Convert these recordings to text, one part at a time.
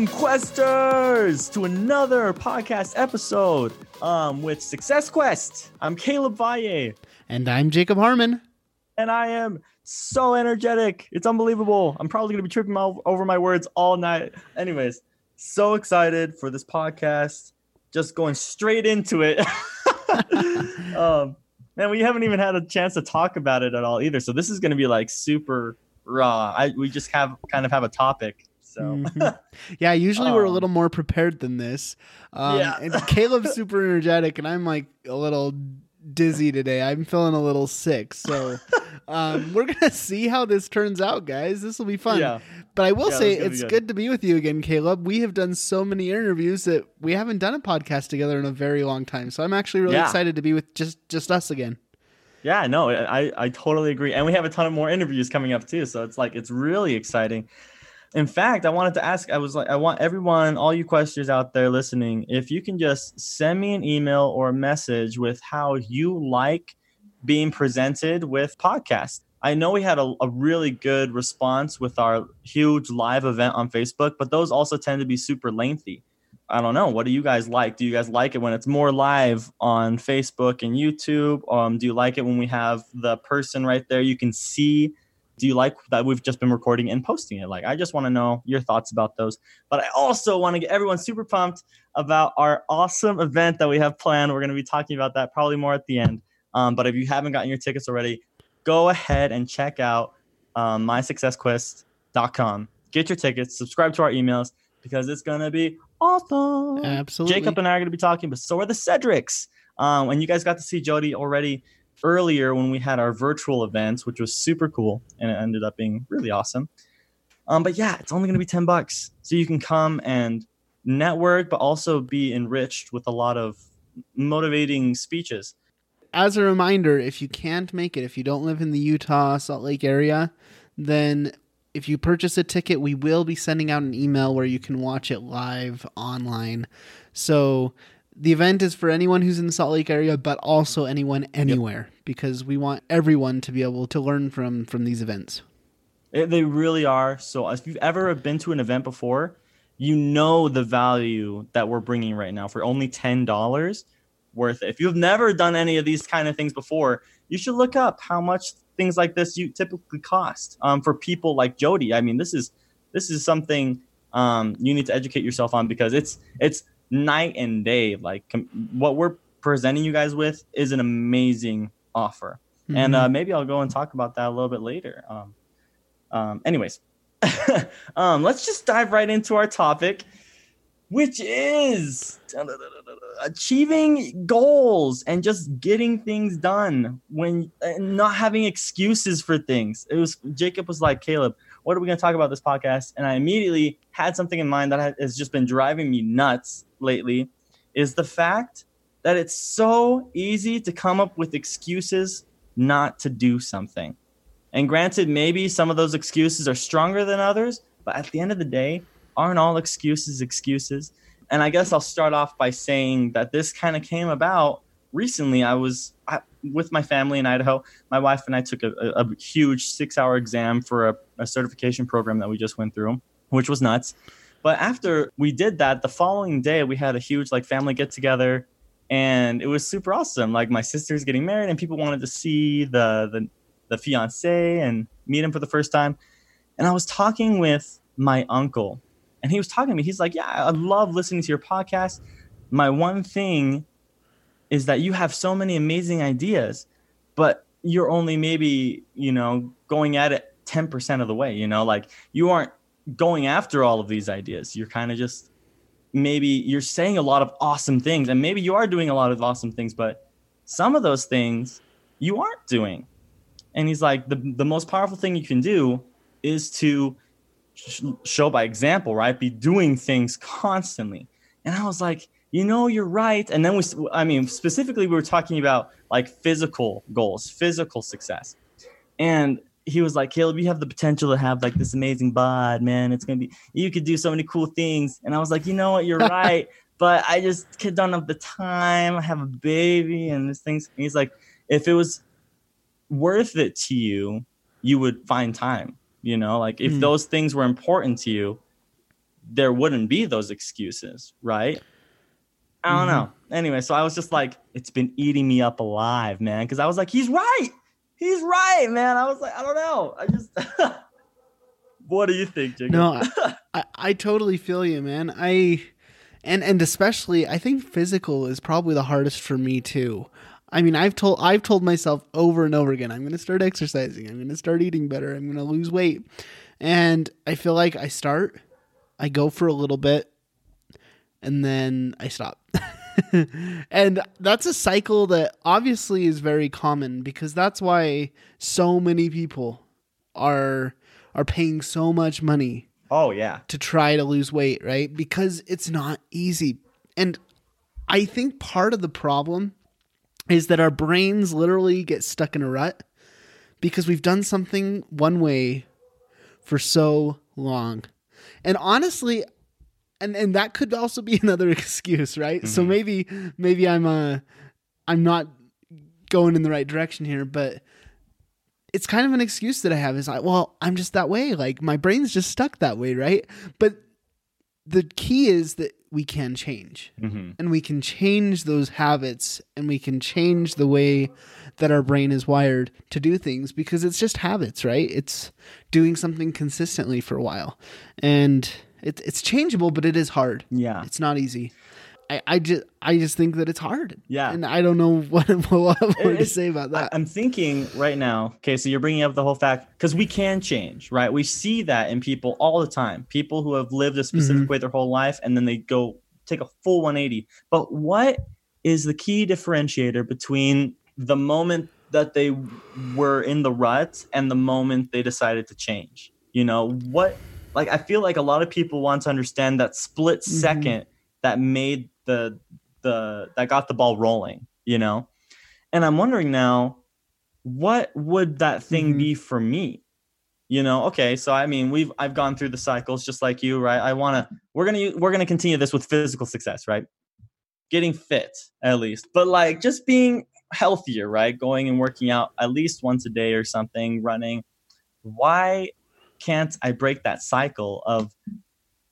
Welcome, Questers, to another podcast episode um, with Success Quest. I'm Caleb Valle. And I'm Jacob Harmon. And I am so energetic. It's unbelievable. I'm probably going to be tripping over my words all night. Anyways, so excited for this podcast. Just going straight into it. um, man, we haven't even had a chance to talk about it at all either. So this is going to be like super raw. I we just have kind of have a topic. So mm-hmm. yeah, usually um, we're a um, little more prepared than this. Um, yeah, and Caleb's super energetic, and I'm like a little dizzy today. I'm feeling a little sick. So um, we're gonna see how this turns out, guys. This will be fun. Yeah. But I will yeah, say it's good. good to be with you again, Caleb. We have done so many interviews that we haven't done a podcast together in a very long time. So I'm actually really yeah. excited to be with just just us again. Yeah, no, I I totally agree. And we have a ton of more interviews coming up too. So it's like it's really exciting. In fact, I wanted to ask, I was like, I want everyone, all you Questers out there listening, if you can just send me an email or a message with how you like being presented with podcasts. I know we had a, a, really good response with our huge live event on Facebook, but those also tend to be super lengthy. I don't know. What do you guys like? Do you guys like it when it's more live on Facebook and YouTube? Um, do you like it when we have the person right there? You can see do you like that we've just been recording and posting it? Like, I just want to know your thoughts about those. But I also want to get everyone super pumped about our awesome event that we have planned. We're going to be talking about that probably more at the end. Um, but if you haven't gotten your tickets already, go ahead and check out um, mysuccessquest.com. Get your tickets, subscribe to our emails because it's going to be awesome. Absolutely. Jacob and I are going to be talking, but so are the Cedrics. Um, and you guys got to see Jody already earlier when we had our virtual events, which was super cool and it ended up being really awesome. Um, but yeah, it's only going to be 10 bucks. So you can come and network, but also be enriched with a lot of motivating speeches. As a reminder, if you can't make it, if you don't live in the Utah, Salt Lake area, then if you purchase a ticket, we will be sending out an email where you can watch it live online. So the event is for anyone who's in the Salt Lake area, but also anyone anywhere yep. because we want everyone to be able to learn from from these events. It, they really are. So if you've ever been to an event before, you know the value that we're bringing right now for only ten dollars worth it. If you've never done any of these kind of things before, you should look up how much things like this you typically cost um, for people like Jody. I mean, this is this is something um, you need to educate yourself on because it's it's night and day. Like com- what we're presenting you guys with is an amazing offer, mm-hmm. and uh, maybe I'll go and talk about that a little bit later. Um, um, anyways, um, let's just dive right into our topic, which is achieving goals and just getting things done when not having excuses for things. It was Jacob was like, Caleb, what are we going to talk about this podcast? And I immediately had something in mind that has just been driving me nuts lately is the fact that it's so easy to come up with excuses not to do something. And granted, maybe some of those excuses are stronger than others, but at the end of the day, aren't all excuses excuses? And I guess I'll start off by saying that this kind of came about recently. I was I, with my family in Idaho. My wife and I took a, a, a huge six hour exam for a, a certification program that we just went through, which was nuts. But after we did that, the following day we had a huge like family get together and it was super awesome. Like my sister's getting married and people wanted to see the the the fiance and meet him for the first time. And I was talking with my uncle and he was talking to me. He's like, "Yeah, I love listening to your podcast. My one thing is that you have so many amazing ideas, but you're only maybe, you know, going at it 10% of the way, you know, like you aren't going after all of these ideas. You're kind of just maybe you're saying a lot of awesome things and maybe you are doing a lot of awesome things, but some of those things you aren't doing. And he's like, the, the most powerful thing you can do is to sh- show by example, right? Be doing things constantly. And I was like, you know, you're right. And then we, I mean, specifically, we were talking about like physical goals, physical success. And he was like, Caleb, you have the potential to have like this amazing bod, man. It's gonna be you could do so many cool things. And I was like, you know what, you're right. But I just don't have the time. I have a baby and these things. And he's like, if it was worth it to you, you would find time. You know, like if mm. those things were important to you, there wouldn't be those excuses, right? I don't mm-hmm. know. Anyway, so I was just like, it's been eating me up alive, man. Cause I was like, he's right. He's right, man. I was like, I don't know. I just what do you think, Jacob? No, I, I totally feel you, man. I and and especially I think physical is probably the hardest for me too. I mean, I've told I've told myself over and over again, I'm going to start exercising. I'm going to start eating better. I'm going to lose weight. And I feel like I start, I go for a little bit, and then I stop. and that's a cycle that obviously is very common because that's why so many people are are paying so much money oh yeah. to try to lose weight right? Because it's not easy. And i think part of the problem is that our brains literally get stuck in a rut because we've done something one way for so long. And honestly and and that could also be another excuse, right? Mm-hmm. So maybe maybe I'm uh I'm not going in the right direction here, but it's kind of an excuse that I have is like, well, I'm just that way. Like my brain's just stuck that way, right? But the key is that we can change mm-hmm. and we can change those habits and we can change the way that our brain is wired to do things because it's just habits, right? It's doing something consistently for a while. And it's it's changeable, but it is hard. Yeah, it's not easy. I, I just I just think that it's hard. Yeah, and I don't know what what, what to say about that. I'm thinking right now. Okay, so you're bringing up the whole fact because we can change, right? We see that in people all the time. People who have lived a specific mm-hmm. way their whole life, and then they go take a full 180. But what is the key differentiator between the moment that they were in the rut and the moment they decided to change? You know what? Like I feel like a lot of people want to understand that split 2nd mm-hmm. that made the the that got the ball rolling, you know? And I'm wondering now, what would that thing mm-hmm. be for me? You know, okay, so I mean, we've I've gone through the cycles just like you, right? I want to we're going to we're going to continue this with physical success, right? Getting fit at least. But like just being healthier, right? Going and working out at least once a day or something, running. Why can't I break that cycle of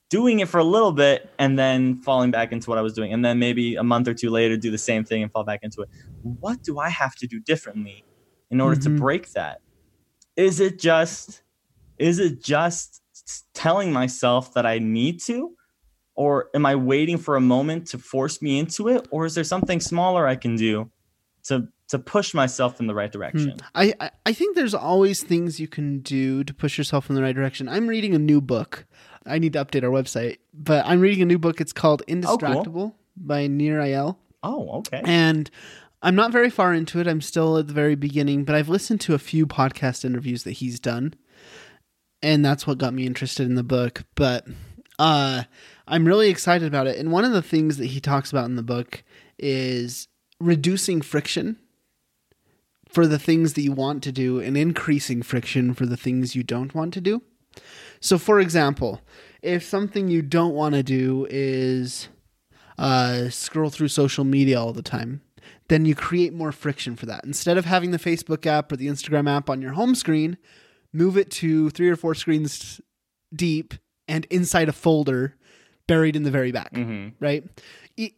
doing it for a little bit and then falling back into what I was doing, and then maybe a month or two later do the same thing and fall back into it? What do I have to do differently in order mm-hmm. to break that? Is it just is it just telling myself that I need to? Or am I waiting for a moment to force me into it? Or is there something smaller I can do to to push myself in the right direction. Hmm. I, I think there's always things you can do to push yourself in the right direction. I'm reading a new book. I need to update our website, but I'm reading a new book. It's called Indistractable oh, cool. by Nir Eyal. Oh, okay. And I'm not very far into it. I'm still at the very beginning, but I've listened to a few podcast interviews that he's done. And that's what got me interested in the book. But uh, I'm really excited about it. And one of the things that he talks about in the book is reducing friction for the things that you want to do and increasing friction for the things you don't want to do. So, for example, if something you don't want to do is uh, scroll through social media all the time, then you create more friction for that. Instead of having the Facebook app or the Instagram app on your home screen, move it to three or four screens deep and inside a folder buried in the very back, mm-hmm. right?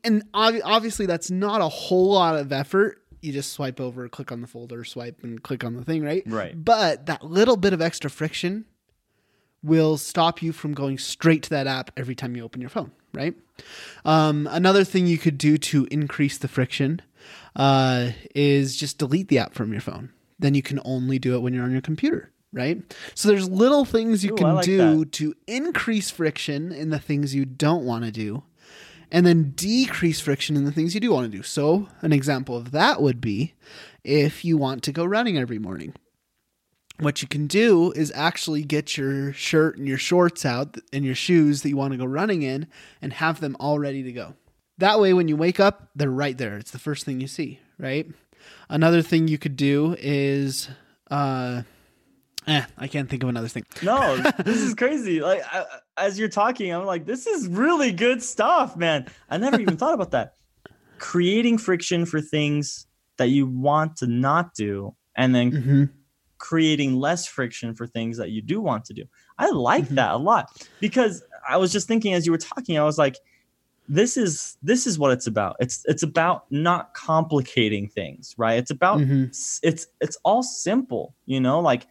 And obviously, that's not a whole lot of effort you just swipe over, click on the folder, swipe, and click on the thing, right? Right. But that little bit of extra friction will stop you from going straight to that app every time you open your phone, right? Um, another thing you could do to increase the friction uh, is just delete the app from your phone. Then you can only do it when you're on your computer, right? So there's little things you Ooh, can like do that. to increase friction in the things you don't want to do and then decrease friction in the things you do want to do. So, an example of that would be if you want to go running every morning. What you can do is actually get your shirt and your shorts out and your shoes that you want to go running in and have them all ready to go. That way, when you wake up, they're right there. It's the first thing you see, right? Another thing you could do is, uh, Eh, I can't think of another thing. No, this is crazy. Like I, as you're talking, I'm like, this is really good stuff, man. I never even thought about that. Creating friction for things that you want to not do, and then mm-hmm. creating less friction for things that you do want to do. I like mm-hmm. that a lot because I was just thinking as you were talking, I was like, this is this is what it's about. It's it's about not complicating things, right? It's about mm-hmm. it's it's all simple, you know, like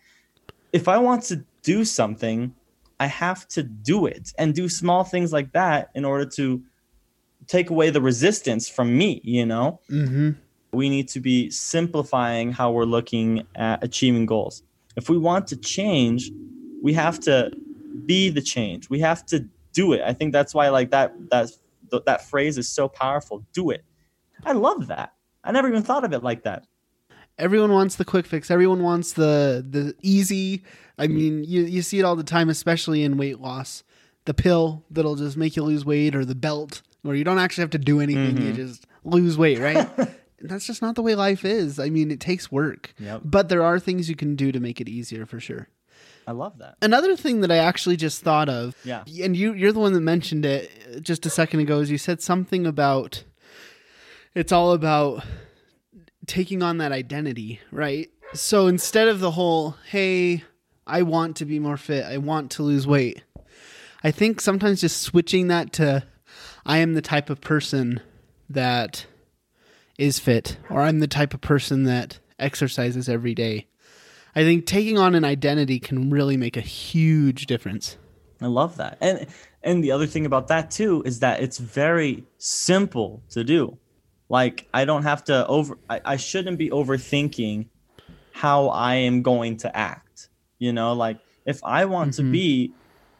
if I want to do something, I have to do it and do small things like that in order to take away the resistance from me, you know? Mm-hmm. We need to be simplifying how we're looking at achieving goals. If we want to change, we have to be the change. We have to do it. I think that's why like that that that phrase is so powerful. Do it. I love that. I never even thought of it like that. Everyone wants the quick fix. Everyone wants the the easy. I mean, you you see it all the time, especially in weight loss. The pill that'll just make you lose weight, or the belt where you don't actually have to do anything; mm-hmm. you just lose weight, right? That's just not the way life is. I mean, it takes work, yep. but there are things you can do to make it easier for sure. I love that. Another thing that I actually just thought of, yeah, and you you're the one that mentioned it just a second ago. Is you said something about it's all about taking on that identity, right? So instead of the whole, hey, I want to be more fit, I want to lose weight, I think sometimes just switching that to, I am the type of person that is fit, or I'm the type of person that exercises every day. I think taking on an identity can really make a huge difference. I love that. And and the other thing about that too is that it's very simple to do. Like I don't have to over I, I shouldn't be overthinking how I am going to act. You know, like if I want mm-hmm. to be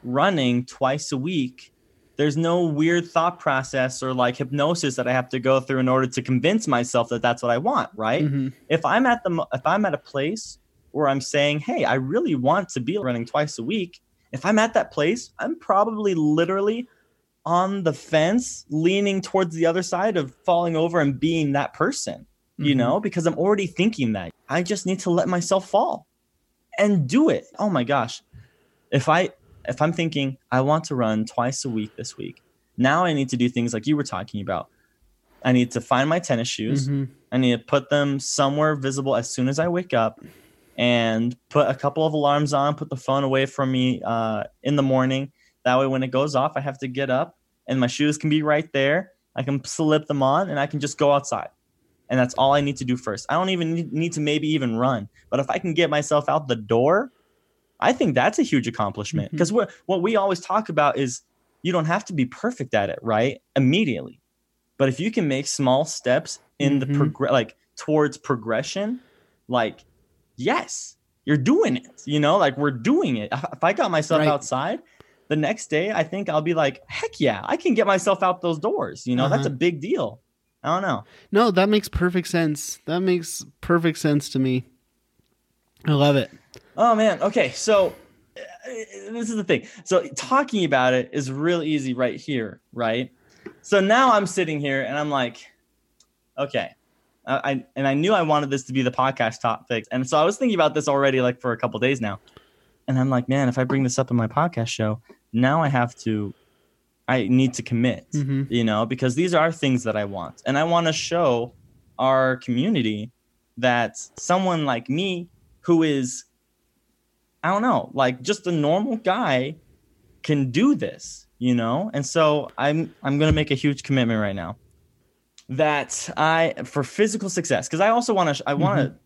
running twice a week, there's no weird thought process or like hypnosis that I have to go through in order to convince myself that that's what I want, right? Mm-hmm. If I'm at the if I'm at a place where I'm saying, "Hey, I really want to be running twice a week," if I'm at that place, I'm probably literally on the fence, leaning towards the other side of falling over and being that person, mm-hmm. you know, because I'm already thinking that. I just need to let myself fall and do it. Oh my gosh. If I if I'm thinking I want to run twice a week this week, now I need to do things like you were talking about. I need to find my tennis shoes. Mm-hmm. I need to put them somewhere visible as soon as I wake up and put a couple of alarms on, put the phone away from me uh, in the morning that way, when it goes off, I have to get up and my shoes can be right there. I can slip them on and I can just go outside. And that's all I need to do first. I don't even need to maybe even run. But if I can get myself out the door, I think that's a huge accomplishment. Because mm-hmm. what we always talk about is you don't have to be perfect at it, right? Immediately. But if you can make small steps in mm-hmm. the progress, like towards progression, like, yes, you're doing it. You know, like we're doing it. If I got myself right. outside, the next day I think I'll be like, heck yeah, I can get myself out those doors. You know, uh-huh. that's a big deal. I don't know. No, that makes perfect sense. That makes perfect sense to me. I love it. Oh man. Okay, so uh, this is the thing. So talking about it is real easy right here, right? So now I'm sitting here and I'm like, okay, I and I knew I wanted this to be the podcast topic, and so I was thinking about this already, like for a couple days now. And I'm like, man, if I bring this up in my podcast show, now I have to I need to commit, mm-hmm. you know, because these are things that I want. And I want to show our community that someone like me who is I don't know, like just a normal guy can do this, you know? And so I'm I'm going to make a huge commitment right now that I for physical success because I also want to I want to mm-hmm.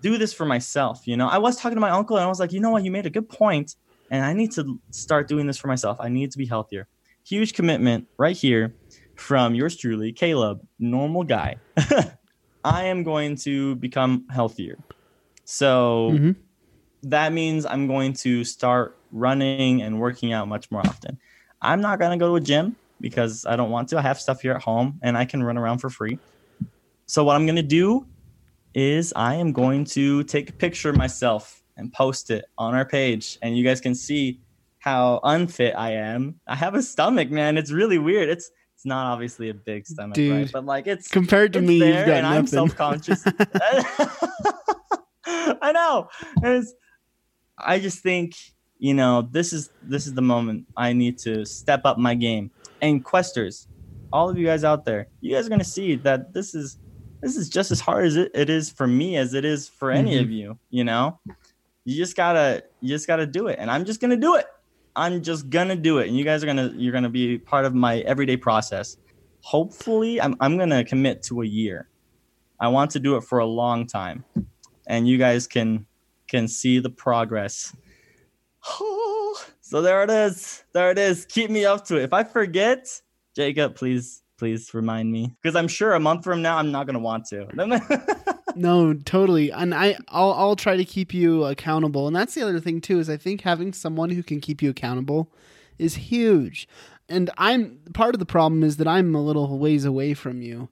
Do this for myself, you know. I was talking to my uncle and I was like, "You know what? You made a good point and I need to start doing this for myself. I need to be healthier. Huge commitment right here from yours truly, Caleb, normal guy. I am going to become healthier. So mm-hmm. that means I'm going to start running and working out much more often. I'm not going to go to a gym because I don't want to. I have stuff here at home and I can run around for free. So what I'm going to do is I am going to take a picture of myself and post it on our page and you guys can see how unfit I am. I have a stomach, man. It's really weird. It's it's not obviously a big stomach, Dude, right? But like it's compared to it's me, there, and nothing. I'm self-conscious. I know. It's, I just think, you know, this is this is the moment I need to step up my game. And questers, all of you guys out there, you guys are gonna see that this is this is just as hard as it, it is for me as it is for any mm-hmm. of you, you know? you just gotta you just gotta do it and i'm just gonna do it I'm just gonna do it, and you guys are gonna you're gonna be part of my everyday process. Hopefully, I'm I'm gonna commit to a year. I want to do it for a long time, and you guys can can see the progress. oh, so there it is. There it is. Keep me up to it. If I forget, Jacob, please please remind me because I'm sure a month from now I'm not gonna want to. no, totally. And I I'll I'll try to keep you accountable. And that's the other thing too is I think having someone who can keep you accountable is huge. And I'm part of the problem is that I'm a little ways away from you.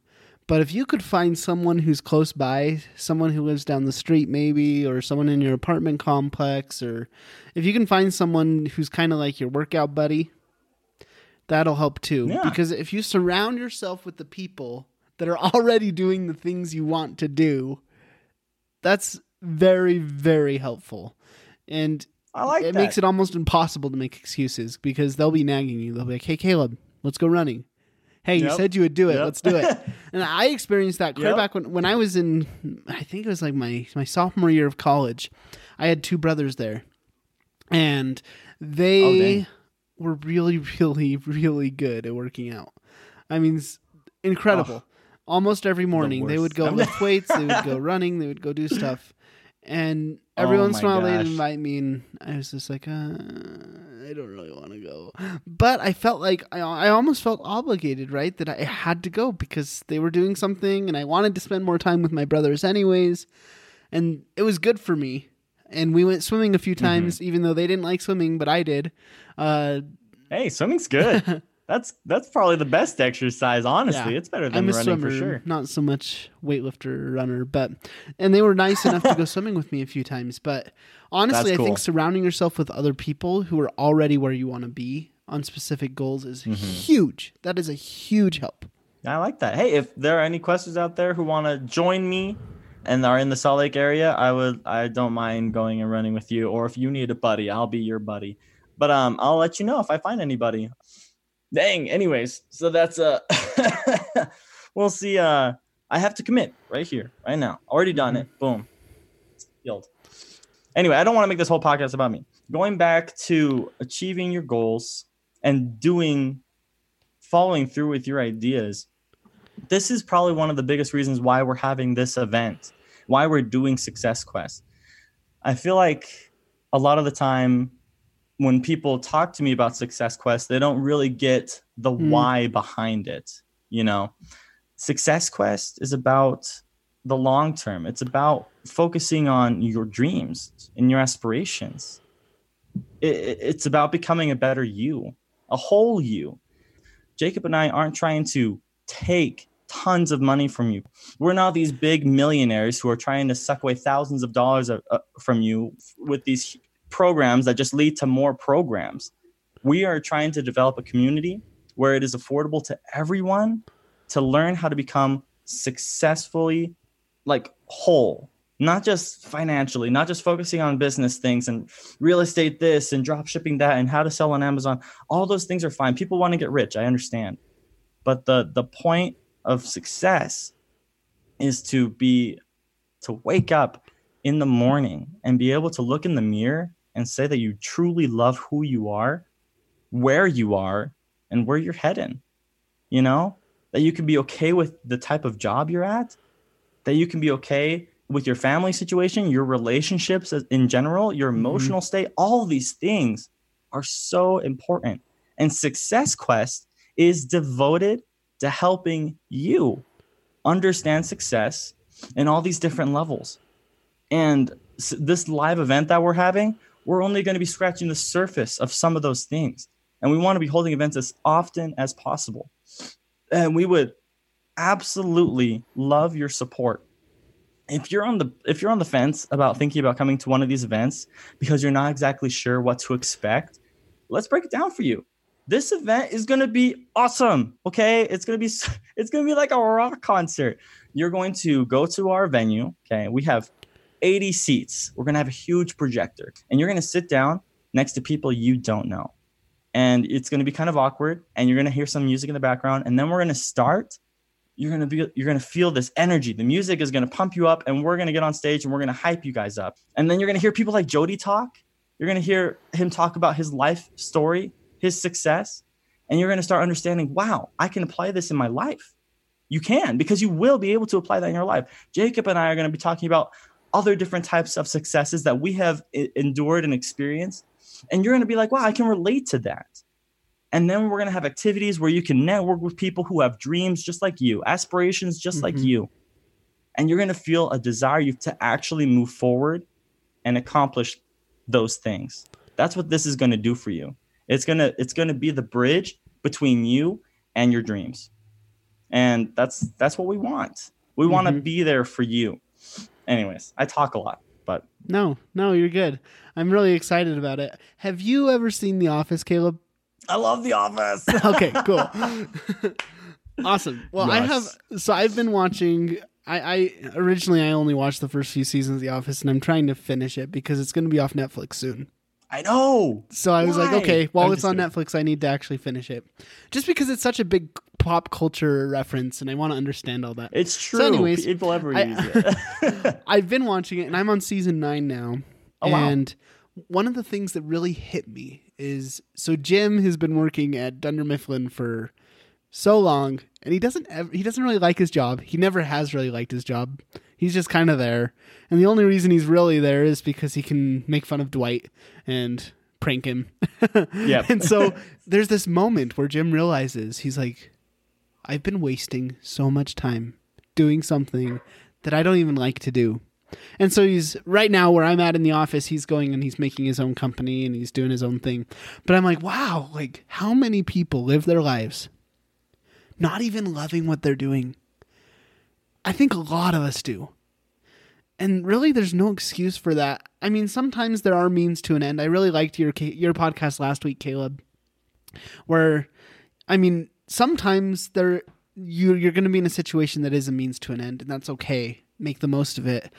But if you could find someone who's close by, someone who lives down the street maybe or someone in your apartment complex or if you can find someone who's kind of like your workout buddy, that'll help too. Yeah. Because if you surround yourself with the people that are already doing the things you want to do, that's very, very helpful. And I like it that. makes it almost impossible to make excuses because they'll be nagging you. They'll be like, "Hey, Caleb, let's go running." Hey, yep. you said you would do it. Yep. Let's do it. and I experienced that clear yep. back when, when I was in, I think it was like my my sophomore year of college. I had two brothers there, and they oh, were really, really, really good at working out. I mean, incredible. Oh almost every morning. The they would go lift weights, they would go running, they would go do stuff. And every oh once in a while they'd invite me and I was just like, uh, I don't really want to go. But I felt like I, I almost felt obligated, right? That I had to go because they were doing something and I wanted to spend more time with my brothers anyways. And it was good for me. And we went swimming a few mm-hmm. times, mm-hmm. even though they didn't like swimming, but I did. Uh, hey, swimming's good. That's that's probably the best exercise. Honestly, yeah. it's better than I'm a running swimmer, for sure. Not so much weightlifter runner, but and they were nice enough to go swimming with me a few times. But honestly, cool. I think surrounding yourself with other people who are already where you want to be on specific goals is mm-hmm. huge. That is a huge help. I like that. Hey, if there are any Questers out there who want to join me and are in the Salt Lake area, I would I don't mind going and running with you. Or if you need a buddy, I'll be your buddy. But um, I'll let you know if I find anybody dang anyways so that's uh we'll see uh i have to commit right here right now already done it boom Sealed. anyway i don't want to make this whole podcast about me going back to achieving your goals and doing following through with your ideas this is probably one of the biggest reasons why we're having this event why we're doing success quest i feel like a lot of the time when people talk to me about Success Quest, they don't really get the mm. why behind it. You know, Success Quest is about the long term. It's about focusing on your dreams and your aspirations. It, it's about becoming a better you, a whole you. Jacob and I aren't trying to take tons of money from you. We're not these big millionaires who are trying to suck away thousands of dollars uh, from you with these programs that just lead to more programs. We are trying to develop a community where it is affordable to everyone to learn how to become successfully like whole not just financially not just focusing on business things and real estate this and drop shipping that and how to sell on amazon all those things are fine people want to get rich i understand but the the point of success is to be to wake up in the morning and be able to look in the mirror and say that you truly love who you are, where you are, and where you're heading. You know, that you can be okay with the type of job you're at, that you can be okay with your family situation, your relationships in general, your mm-hmm. emotional mm-hmm. state, all these things are so important. And Success Quest is devoted to helping you understand success in all these different levels. And this live event that we're having, we're only going to be scratching the surface of some of those things. And we want to be holding events as often as possible. And we would absolutely love your support. If you're on the if you're on the fence about thinking about coming to one of these events because you're not exactly sure what to expect, let's break it down for you. This event is going to be awesome, okay? It's going to be it's going to be like a rock concert. You're going to go to our venue, okay? We have 80 seats. We're going to have a huge projector, and you're going to sit down next to people you don't know. And it's going to be kind of awkward, and you're going to hear some music in the background, and then we're going to start. You're going to be you're going to feel this energy. The music is going to pump you up, and we're going to get on stage and we're going to hype you guys up. And then you're going to hear people like Jody talk. You're going to hear him talk about his life story, his success, and you're going to start understanding, wow, I can apply this in my life. You can because you will be able to apply that in your life. Jacob and I are going to be talking about other different types of successes that we have endured and experienced. And you're going to be like, wow, I can relate to that. And then we're going to have activities where you can network with people who have dreams just like you, aspirations just mm-hmm. like you. And you're going to feel a desire to actually move forward and accomplish those things. That's what this is going to do for you. It's going to it's to be the bridge between you and your dreams. And that's that's what we want. We mm-hmm. want to be there for you. Anyways, I talk a lot, but No, no, you're good. I'm really excited about it. Have you ever seen The Office, Caleb? I love The Office. okay, cool. awesome. Well, yes. I have so I've been watching I, I originally I only watched the first few seasons of The Office and I'm trying to finish it because it's going to be off Netflix soon. I know. So I was Why? like, okay, while I'm it's on kidding. Netflix, I need to actually finish it, just because it's such a big pop culture reference, and I want to understand all that. It's true. So anyways, people ever use it. I've been watching it, and I'm on season nine now. Oh, and wow. one of the things that really hit me is so Jim has been working at Dunder Mifflin for so long, and he doesn't ever, he doesn't really like his job. He never has really liked his job. He's just kind of there. And the only reason he's really there is because he can make fun of Dwight and prank him. yeah. and so there's this moment where Jim realizes he's like, I've been wasting so much time doing something that I don't even like to do. And so he's right now where I'm at in the office, he's going and he's making his own company and he's doing his own thing. But I'm like, wow, like how many people live their lives not even loving what they're doing? I think a lot of us do. And really, there's no excuse for that. I mean, sometimes there are means to an end. I really liked your your podcast last week, Caleb, where, I mean, sometimes there you you're going to be in a situation that is a means to an end, and that's okay. Make the most of it.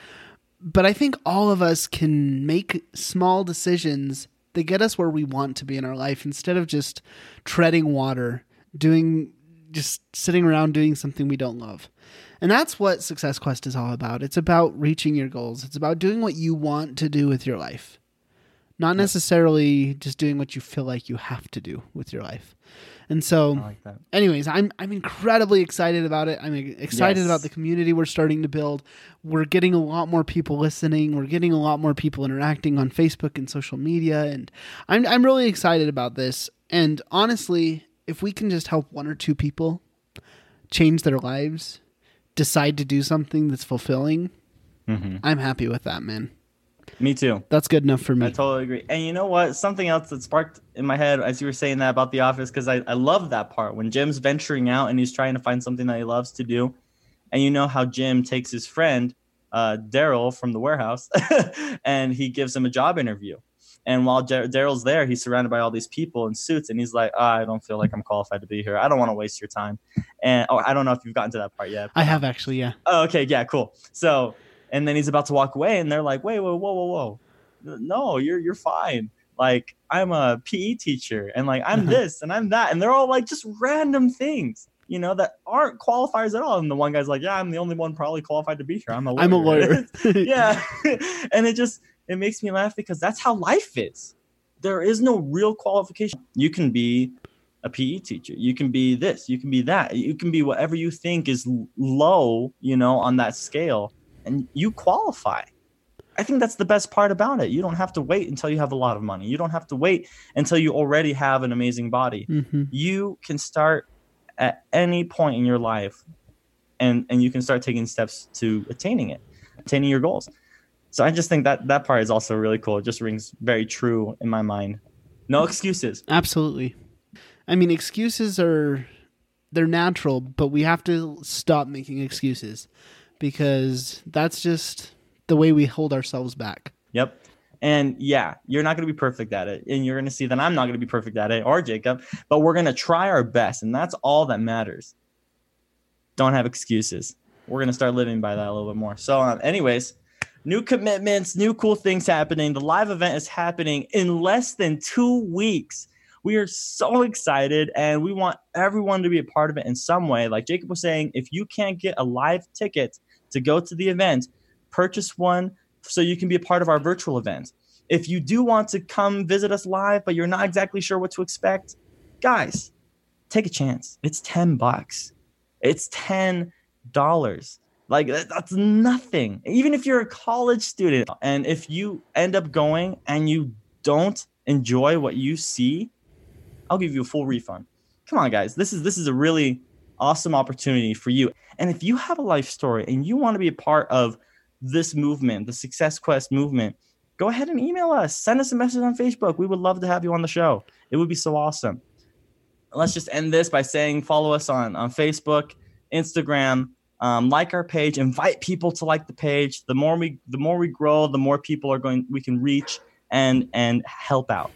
But I think all of us can make small decisions that get us where we want to be in our life instead of just treading water, doing just sitting around doing something we don't love. And that's what Success Quest is all about. It's about reaching your goals. It's about doing what you want to do with your life. Not necessarily just doing what you feel like you have to do with your life. And so like anyways, I'm I'm incredibly excited about it. I'm excited yes. about the community we're starting to build. We're getting a lot more people listening. We're getting a lot more people interacting on Facebook and social media and I'm I'm really excited about this. And honestly, if we can just help one or two people change their lives decide to do something that's fulfilling, mm-hmm. I'm happy with that, man. Me too. That's good enough for me. I totally agree. And you know what? Something else that sparked in my head as you were saying that about The Office, because I, I love that part when Jim's venturing out and he's trying to find something that he loves to do. And you know how Jim takes his friend, uh, Darryl from the warehouse, and he gives him a job interview. And while Darryl's there, he's surrounded by all these people in suits, and he's like, oh, "I don't feel like I'm qualified to be here. I don't want to waste your time." And oh, I don't know if you've gotten to that part yet. I have actually, yeah. Oh, okay, yeah, cool. So, and then he's about to walk away, and they're like, "Wait, whoa, whoa, whoa, whoa! No, you're you're fine. Like I'm a PE teacher, and like I'm uh-huh. this and I'm that, and they're all like just random things." you know, that aren't qualifiers at all. And the one guy's like, yeah, I'm the only one probably qualified to be here. I'm a lawyer. I'm a lawyer. yeah. and it just, it makes me laugh because that's how life is. There is no real qualification. You can be a PE teacher. You can be this. You can be that. You can be whatever you think is low, you know, on that scale, and you qualify. I think that's the best part about it. You don't have to wait until you have a lot of money. You don't have to wait until you already have an amazing body. Mm-hmm. You can start at any point in your life and and you can start taking steps to attaining it, attaining your goals. So I just think that that part is also really cool. It just rings very true in my mind. No excuses. Absolutely. I mean, excuses are they're natural, but we have to stop making excuses because that's just the way we hold ourselves back. Yep. And yeah, you're not going to be perfect at it. And you're going to see that I'm not going to be perfect at it or Jacob, but we're going to try our best. And that's all that matters. Don't have excuses. We're going to start living by that a little bit more. So, um, anyways, new commitments, new cool things happening. The live event is happening in less than two weeks. We are so excited and we want everyone to be a part of it in some way. Like Jacob was saying, if you can't get a live ticket to go to the event, purchase one so you can be a part of our virtual event. If you do want to come visit us live, but you're not exactly sure what to expect, guys, take a chance. It's 10 bucks. It's $10. Like that's nothing. Even if you're a college student and if you end up going and you don't enjoy what you see, I'll give you a full refund. Come on guys. This is this is a really awesome opportunity for you. And if you have a life story and you want to be a part of this movement, the Success Quest movement, go ahead and email us. Send us a message on Facebook. We would love to have you on the show. It would be so awesome. Let's just end this by saying follow us on, on Facebook, Instagram, um, like our page, invite people to like the page. The more we the more we grow, the more people are going we can reach and and help out.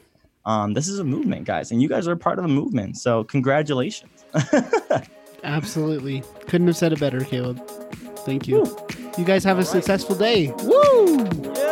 Um, this is a movement, guys, and you guys are part of the movement. So congratulations. Absolutely. Couldn't have said it better, Caleb. Thank you. Woo. You guys have a successful day. Woo!